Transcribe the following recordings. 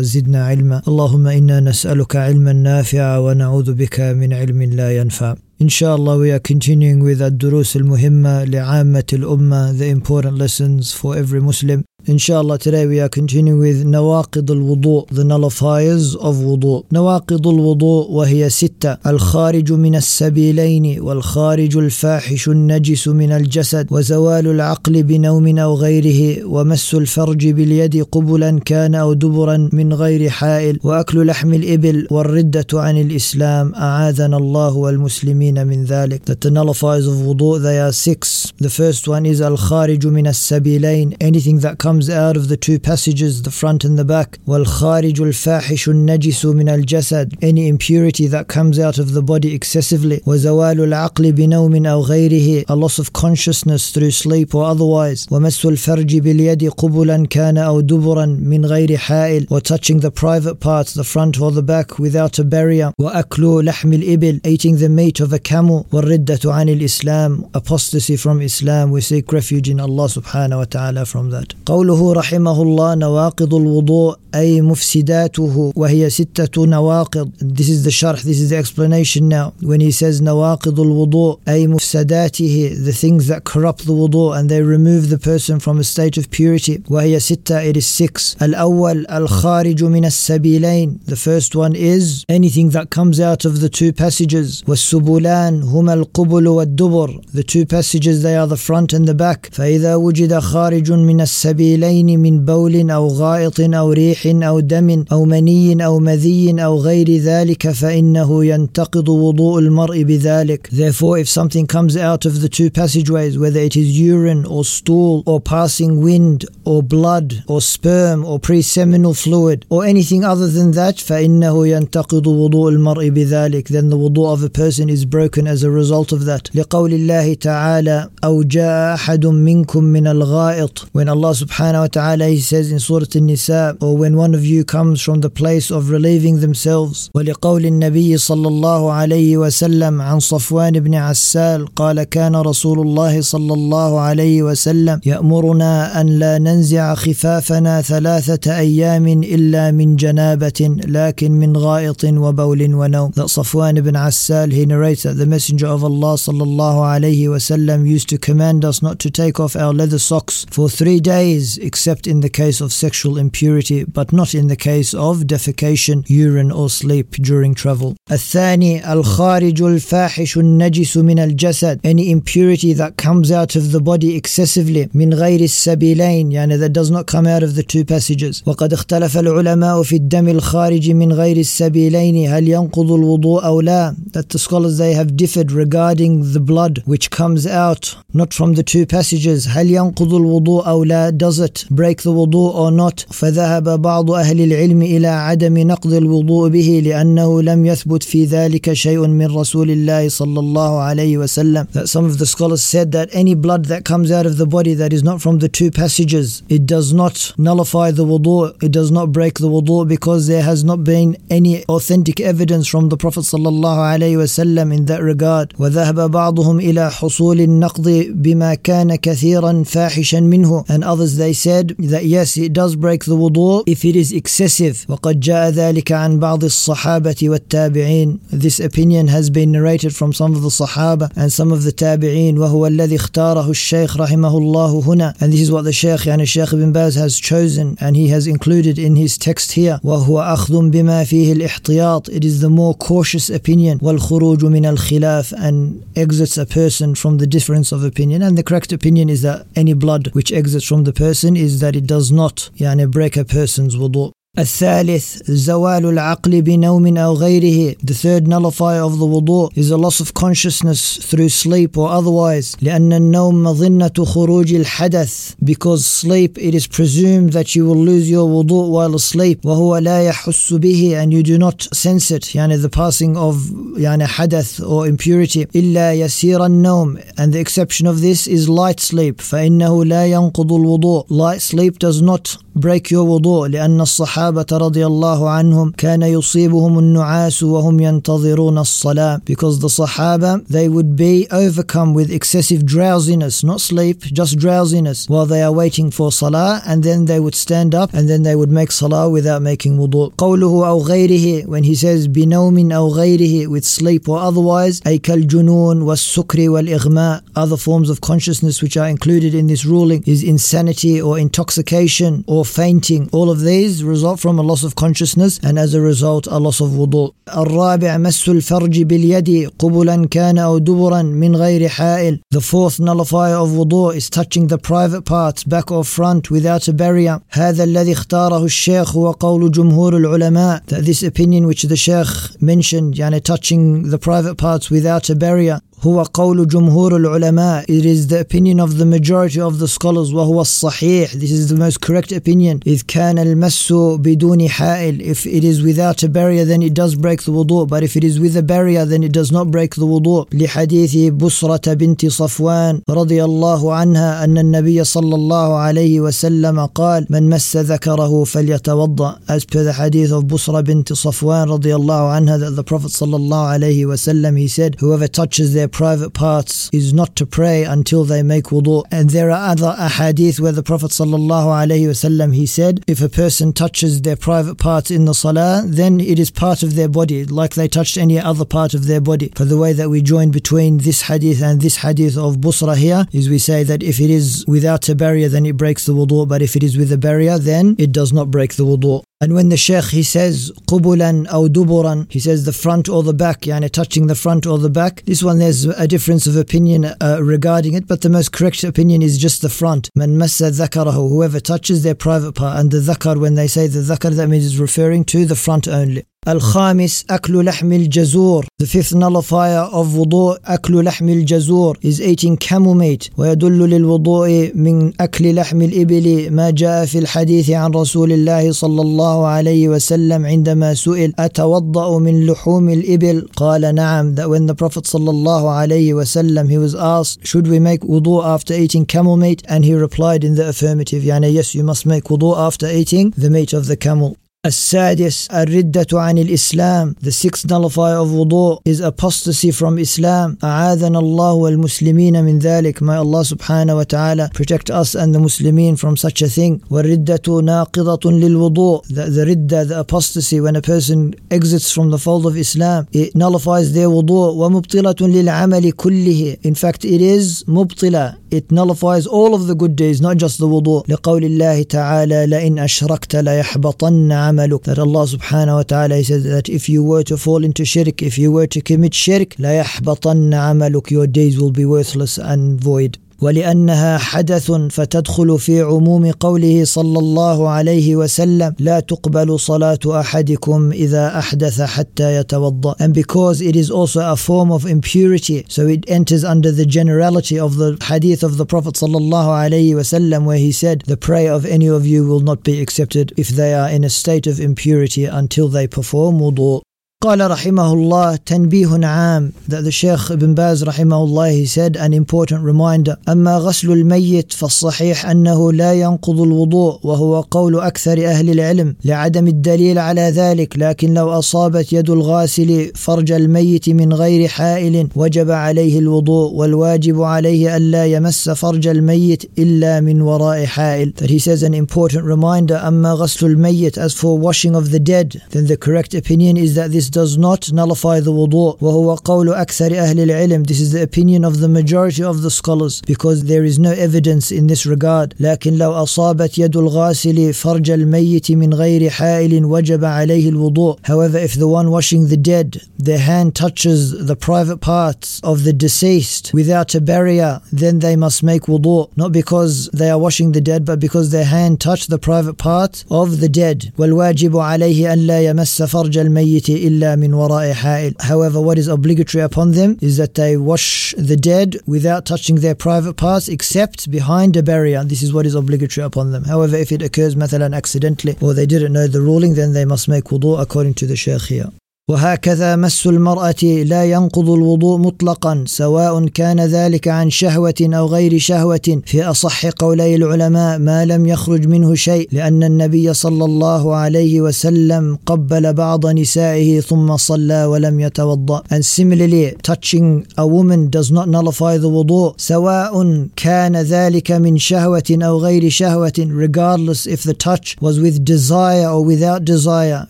وزدنا علما. اللهم إنا نسألك علما نافعا ونعوذ بك من علم لا ينفع. Inshallah, we are continuing with الدروس المهمة لعامة الأمة, the important lessons for every Muslim. Inshallah, today we are continuing with نواقض الوضوء, the nullifiers of wudu. نواقض الوضوء وهي ستة الخارج من السبيلين والخارج الفاحش النجس من الجسد وزوال العقل بنوم أو غيره ومس الفرج باليد قبلا كان أو دبرا من غير حائل وأكل لحم الإبل والردة عن الإسلام أعاذنا الله والمسلمين من ذلك. That the nullifiers of wudu, they are six. The first one is الخارج من السبيلين, anything that comes comes out of the two passages, the front and the back. والخارج الفاحش النجس من الجسد any impurity that comes out of the body excessively. وزوال العقل بنوم أو غيره a loss of consciousness through sleep or otherwise. ومس الفرج باليد قبلا كان أو دبرا من غير حائل or touching the private parts, the front or the back without a barrier. وأكل لحم الإبل eating the meat of a camel. والردة عن الإسلام apostasy from Islam. We seek refuge in Allah subhanahu wa ta'ala from that. قوله رحمه الله نواقض الوضوء أي مفسداته وهي ستة نواقض This is the sharh, this is the explanation now When he says نواقض الوضوء أي مفسداته The things that corrupt the wudu and they remove the person from a state of purity وهي ستة, it is six الأول الخارج من السبيلين The first one is anything that comes out of the two passages والسبلان هما القبل والدبر The two passages they are the front and the back فإذا وجد خارج من السبيل سبيلين من بول أو غائط أو ريح أو دم أو مني أو مذي أو غير ذلك فإنه ينتقض وضوء المرء بذلك Therefore if something comes out of the two passageways whether it is urine or stool or passing wind or blood or sperm or pre-seminal fluid or anything other than that فإنه ينتقض وضوء المرء بذلك then the wudu of a person is broken as a result of that لقول الله تعالى أو جاء أحد منكم من الغائط when Allah subhanahu subhanahu wa ta'ala he says in Surah An-Nisa or when one of you comes from the place of relieving themselves ولقول النبي صلى الله عليه وسلم عن صفوان بن عسال قال كان رسول الله صلى الله عليه وسلم يأمرنا أن لا ننزع خفافنا ثلاثة أيام إلا من جنابة لكن من غائط وبول ونوم That Safwan ibn Assal he narrates that the messenger of Allah صلى الله عليه وسلم used to command us not to take off our leather socks for three days except in the case of sexual impurity but not in the case of defecation, urine or sleep during travel. الثاني الخارج الفاحش النجس من الجسد any impurity that comes out of the body excessively من غير السبيلين يعني that does not come out of the two passages وقد اختلف العلماء في الدم الخارج من غير السبيلين هل ينقض الوضوء أو لا that the scholars they have differed regarding the blood which comes out not from the two passages هل ينقض الوضوء أو لا does it break the wudu or not فذهب بعض أهل العلم إلى عدم نقض الوضوء به لأنه لم يثبت في ذلك شيء من رسول الله صلى الله عليه وسلم that some of the scholars said that any blood that comes out of the body that is not from the two passages it does not nullify the wudu it does not break the wudu because there has not been any authentic evidence from the Prophet صلى الله عليه وسلم in that regard وذهب بعضهم إلى حصول النقض بما كان كثيرا فاحشا منه and others they said that yes it does break the wudu if it is excessive وقد جاء ذلك عن بعض الصحابة والتابعين this opinion has been narrated from some of the Sahaba and some of the Tabi'een وهو الذي اختاره الشيخ رحمه الله هنا and this is what the Sheikh يعني Sheikh Ibn Baz has chosen and he has included in his text here وهو أخذ بما فيه الاحتياط it is the more cautious opinion والخروج من الخلاف and exits a person from the difference of opinion and the correct opinion is that any blood which exits from the person person is that it does not yani break a person's wudu. الثالث زوال العقل بنوم أو غيره The third nullifier of the wudu is a loss of consciousness through sleep or otherwise لأن النوم مظنة خروج الحدث because sleep it is presumed that you will lose your wudu while asleep وهو لا يحس به and you do not sense it يعني the passing of يعني حدث or impurity إلا يسير النوم and the exception of this is light sleep فإنه لا ينقض الوضوء light sleep does not break your wudu لأن الصحابة رضي الله عنهم كان يصيبهم النعاس وهم ينتظرون الصلاة because the Sahaba they would be overcome with excessive drowsiness not sleep just drowsiness while they are waiting for salah and then they would stand up and then they would make salah without making wudu قوله أو غيره when he says بنوم أو غيره with sleep or otherwise أي كالجنون والسكر والإغماء other forms of consciousness which are included in this ruling is insanity or intoxication or fainting. All of these result from a loss of consciousness and as a result a loss of wudu. الرابع مس الفرج باليد قبلا كان أو دبرا من غير حائل. The fourth nullifier of wudu is touching the private parts back or front without a barrier. هذا الذي اختاره الشيخ هو قول جمهور العلماء. That this opinion which the sheikh mentioned يعني touching the private parts without a barrier هو قول جمهور العلماء it is the opinion of the majority of the scholars وهو الصحيح this is the most correct opinion إذ كان المس بدون حائل if it is without a barrier then it does break the wudu but if it is with a barrier then it does not break the wudu لحديث بسرة بنت صفوان رضي الله عنها أن النبي صلى الله عليه وسلم قال من مس ذكره فليتوضأ as per the hadith of Busra bint Safwan رضي الله عنها that the Prophet صلى الله عليه وسلم he said whoever touches their private parts is not to pray until they make wudu. And there are other ahadith where the Prophet wasallam he said, if a person touches their private parts in the salah, then it is part of their body, like they touched any other part of their body. For the way that we join between this hadith and this hadith of Busra here is we say that if it is without a barrier, then it breaks the wudu, but if it is with a barrier, then it does not break the wudu. And when the Sheikh he says qubulan or duburan, he says the front or the back, yani touching the front or the back. This one there's a difference of opinion uh, regarding it, but the most correct opinion is just the front. Man massa dhakarahu, whoever touches their private part, and the dhakar when they say the dhakar that means is referring to the front only. الخامس أكل لحم الجزور The fifth nullifier of wudu أكل لحم الجزور is eating camel meat ويدل للوضوء من أكل لحم الإبل ما جاء في الحديث عن رسول الله صلى الله عليه وسلم عندما سئل أتوضأ من لحوم الإبل قال نعم that when the Prophet صلى الله عليه وسلم he was asked should we make wudu after eating camel meat and he replied in the affirmative يعني yes you must make wudu after eating the meat of the camel السادس الردة عن الإسلام The sixth nullifier of wudu is apostasy from Islam أعاذنا الله والمسلمين من ذلك May Allah subhanahu wa ta'ala protect us and the Muslimin from such a thing والردة ناقضة للوضوء the, the ridda, the apostasy when a person exits from the fold of Islam it nullifies their wudu ومبطلة للعمل كله In fact it is مبطلة it nullifies all of the good deeds not just the wudu لقول الله تعالى لئن أشركت ليحبطن amaluk. That Allah subhanahu wa ta'ala says that if you were to fall into shirk, if you were to commit shirk, la يحبطن عملك your days will be worthless and void. ولانها حدث فتدخل في عموم قوله صلى الله عليه وسلم لا تقبل صلاه احدكم اذا احدث حتى يتوضا and because it is also a form of impurity so it enters under the generality of the hadith of the prophet صلى الله عليه وسلم where he said the prayer of any of you will not be accepted if they are in a state of impurity until they perform wudu قال رحمه الله تنبيه عام that the Sheikh Ibn Baz رحمه الله he said an important reminder. أما غسل الميت فالصحيح أنه لا ينقض الوضوء وهو قول أكثر أهل العلم لعدم الدليل على ذلك لكن لو أصابت يد الغاسل فرج الميت من غير حائل وجب عليه الوضوء والواجب عليه ألا يمس فرج الميت إلا من وراء حائل. That he says an important reminder. أما غسل الميت as for washing of the dead then the correct opinion is that this does not nullify the wudu وهو قول أكثر أهل العلم this is the opinion of the majority of the scholars because there is no evidence in this regard لكن لو أصابت يد الغاسل فرج الميت من غير حائل وجب عليه الوضوء however if the one washing the dead their hand touches the private parts of the deceased without a barrier then they must make wudu not because they are washing the dead but because their hand touched the private part of the dead والواجب عليه أن لا يمس فرج الميت إلا من وراء حائل however what is obligatory upon them is that they wash the dead without touching their private parts except behind a barrier this is what is obligatory upon them however if it occurs مثلا accidentally or they didn't know the ruling then they must make wudu according to the sheikh here وهكذا مس المرأة لا ينقض الوضوء مطلقا سواء كان ذلك عن شهوة أو غير شهوة. في أصح قولي العلماء ما لم يخرج منه شيء لأن النبي صلى الله عليه وسلم قبل بعض نسائه ثم صلى ولم يتوضأ. And similarly touching a woman does not nullify the wudu. سواء كان ذلك من شهوة أو غير شهوة regardless if the touch was with desire or without desire.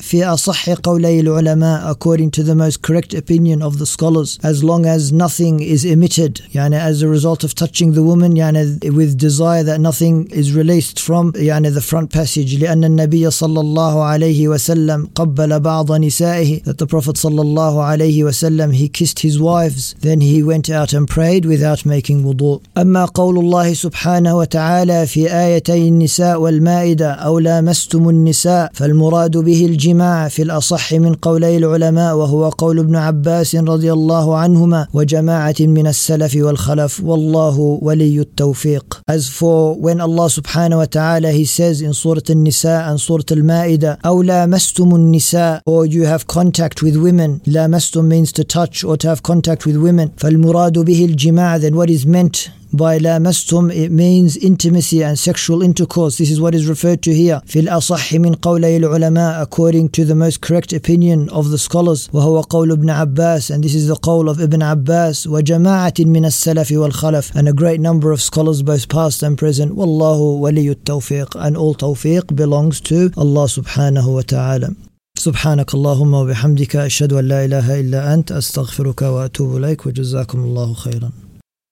في أصح قولي العلماء according to the most correct opinion of the scholars as long as nothing is emitted يعني as a result of touching the woman يعني with desire that nothing is released from يعني the front passage لأن النبي صلى الله عليه وسلم قبل بعض نسائه that the Prophet صلى الله عليه وسلم he kissed his wives then he went out and prayed without making wudu أما قول الله سبحانه وتعالى في آيتي النساء والمائدة أو لامستم النساء فالمراد به الجماع في الأصح من قولي العلماء وهو قول ابن عباس رضي الله عنهما وجماعة من السلف والخلف والله ولي التوفيق As for when Allah subhanahu wa ta'ala he says in Surah An-Nisa and Surah Al-Ma'idah أو لامستم النساء or you have contact with women لامستم means to touch or to have contact with women فالمراد به الجماع then what is meant by لامستم it means intimacy and sexual intercourse this is what is referred to here في الأصح من قولي العلماء according to the most correct opinion of the scholars وهو قول ابن عباس and this is the قول of Ibn Abbas وجماعة من السلف والخلف and a great number of scholars both past and present والله ولي التوفيق and all توفيق belongs to Allah subhanahu wa ta'ala سبحانك اللهم وبحمدك أشهد أن لا إله إلا أنت أستغفرك وأتوب إليك وجزاكم الله خيرا